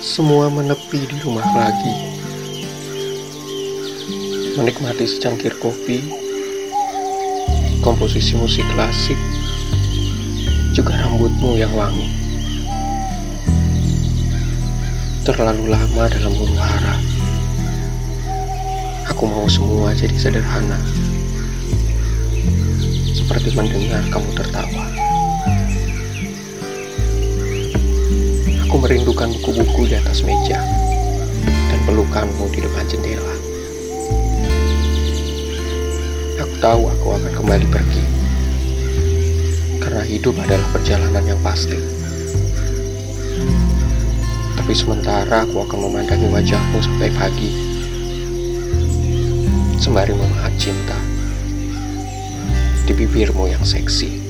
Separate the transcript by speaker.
Speaker 1: Semua menepi di rumah lagi. Menikmati secangkir kopi, komposisi musik klasik, juga rambutmu yang wangi. Terlalu lama dalam huru hara. Aku mau semua jadi sederhana. Seperti mendengar kamu tertawa. Aku merindukan buku-buku di atas meja dan pelukanmu di depan jendela. Aku tahu aku akan kembali pergi karena hidup adalah perjalanan yang pasti. Tapi sementara aku akan memandangi wajahmu sampai pagi, sembari memahat cinta di bibirmu yang seksi.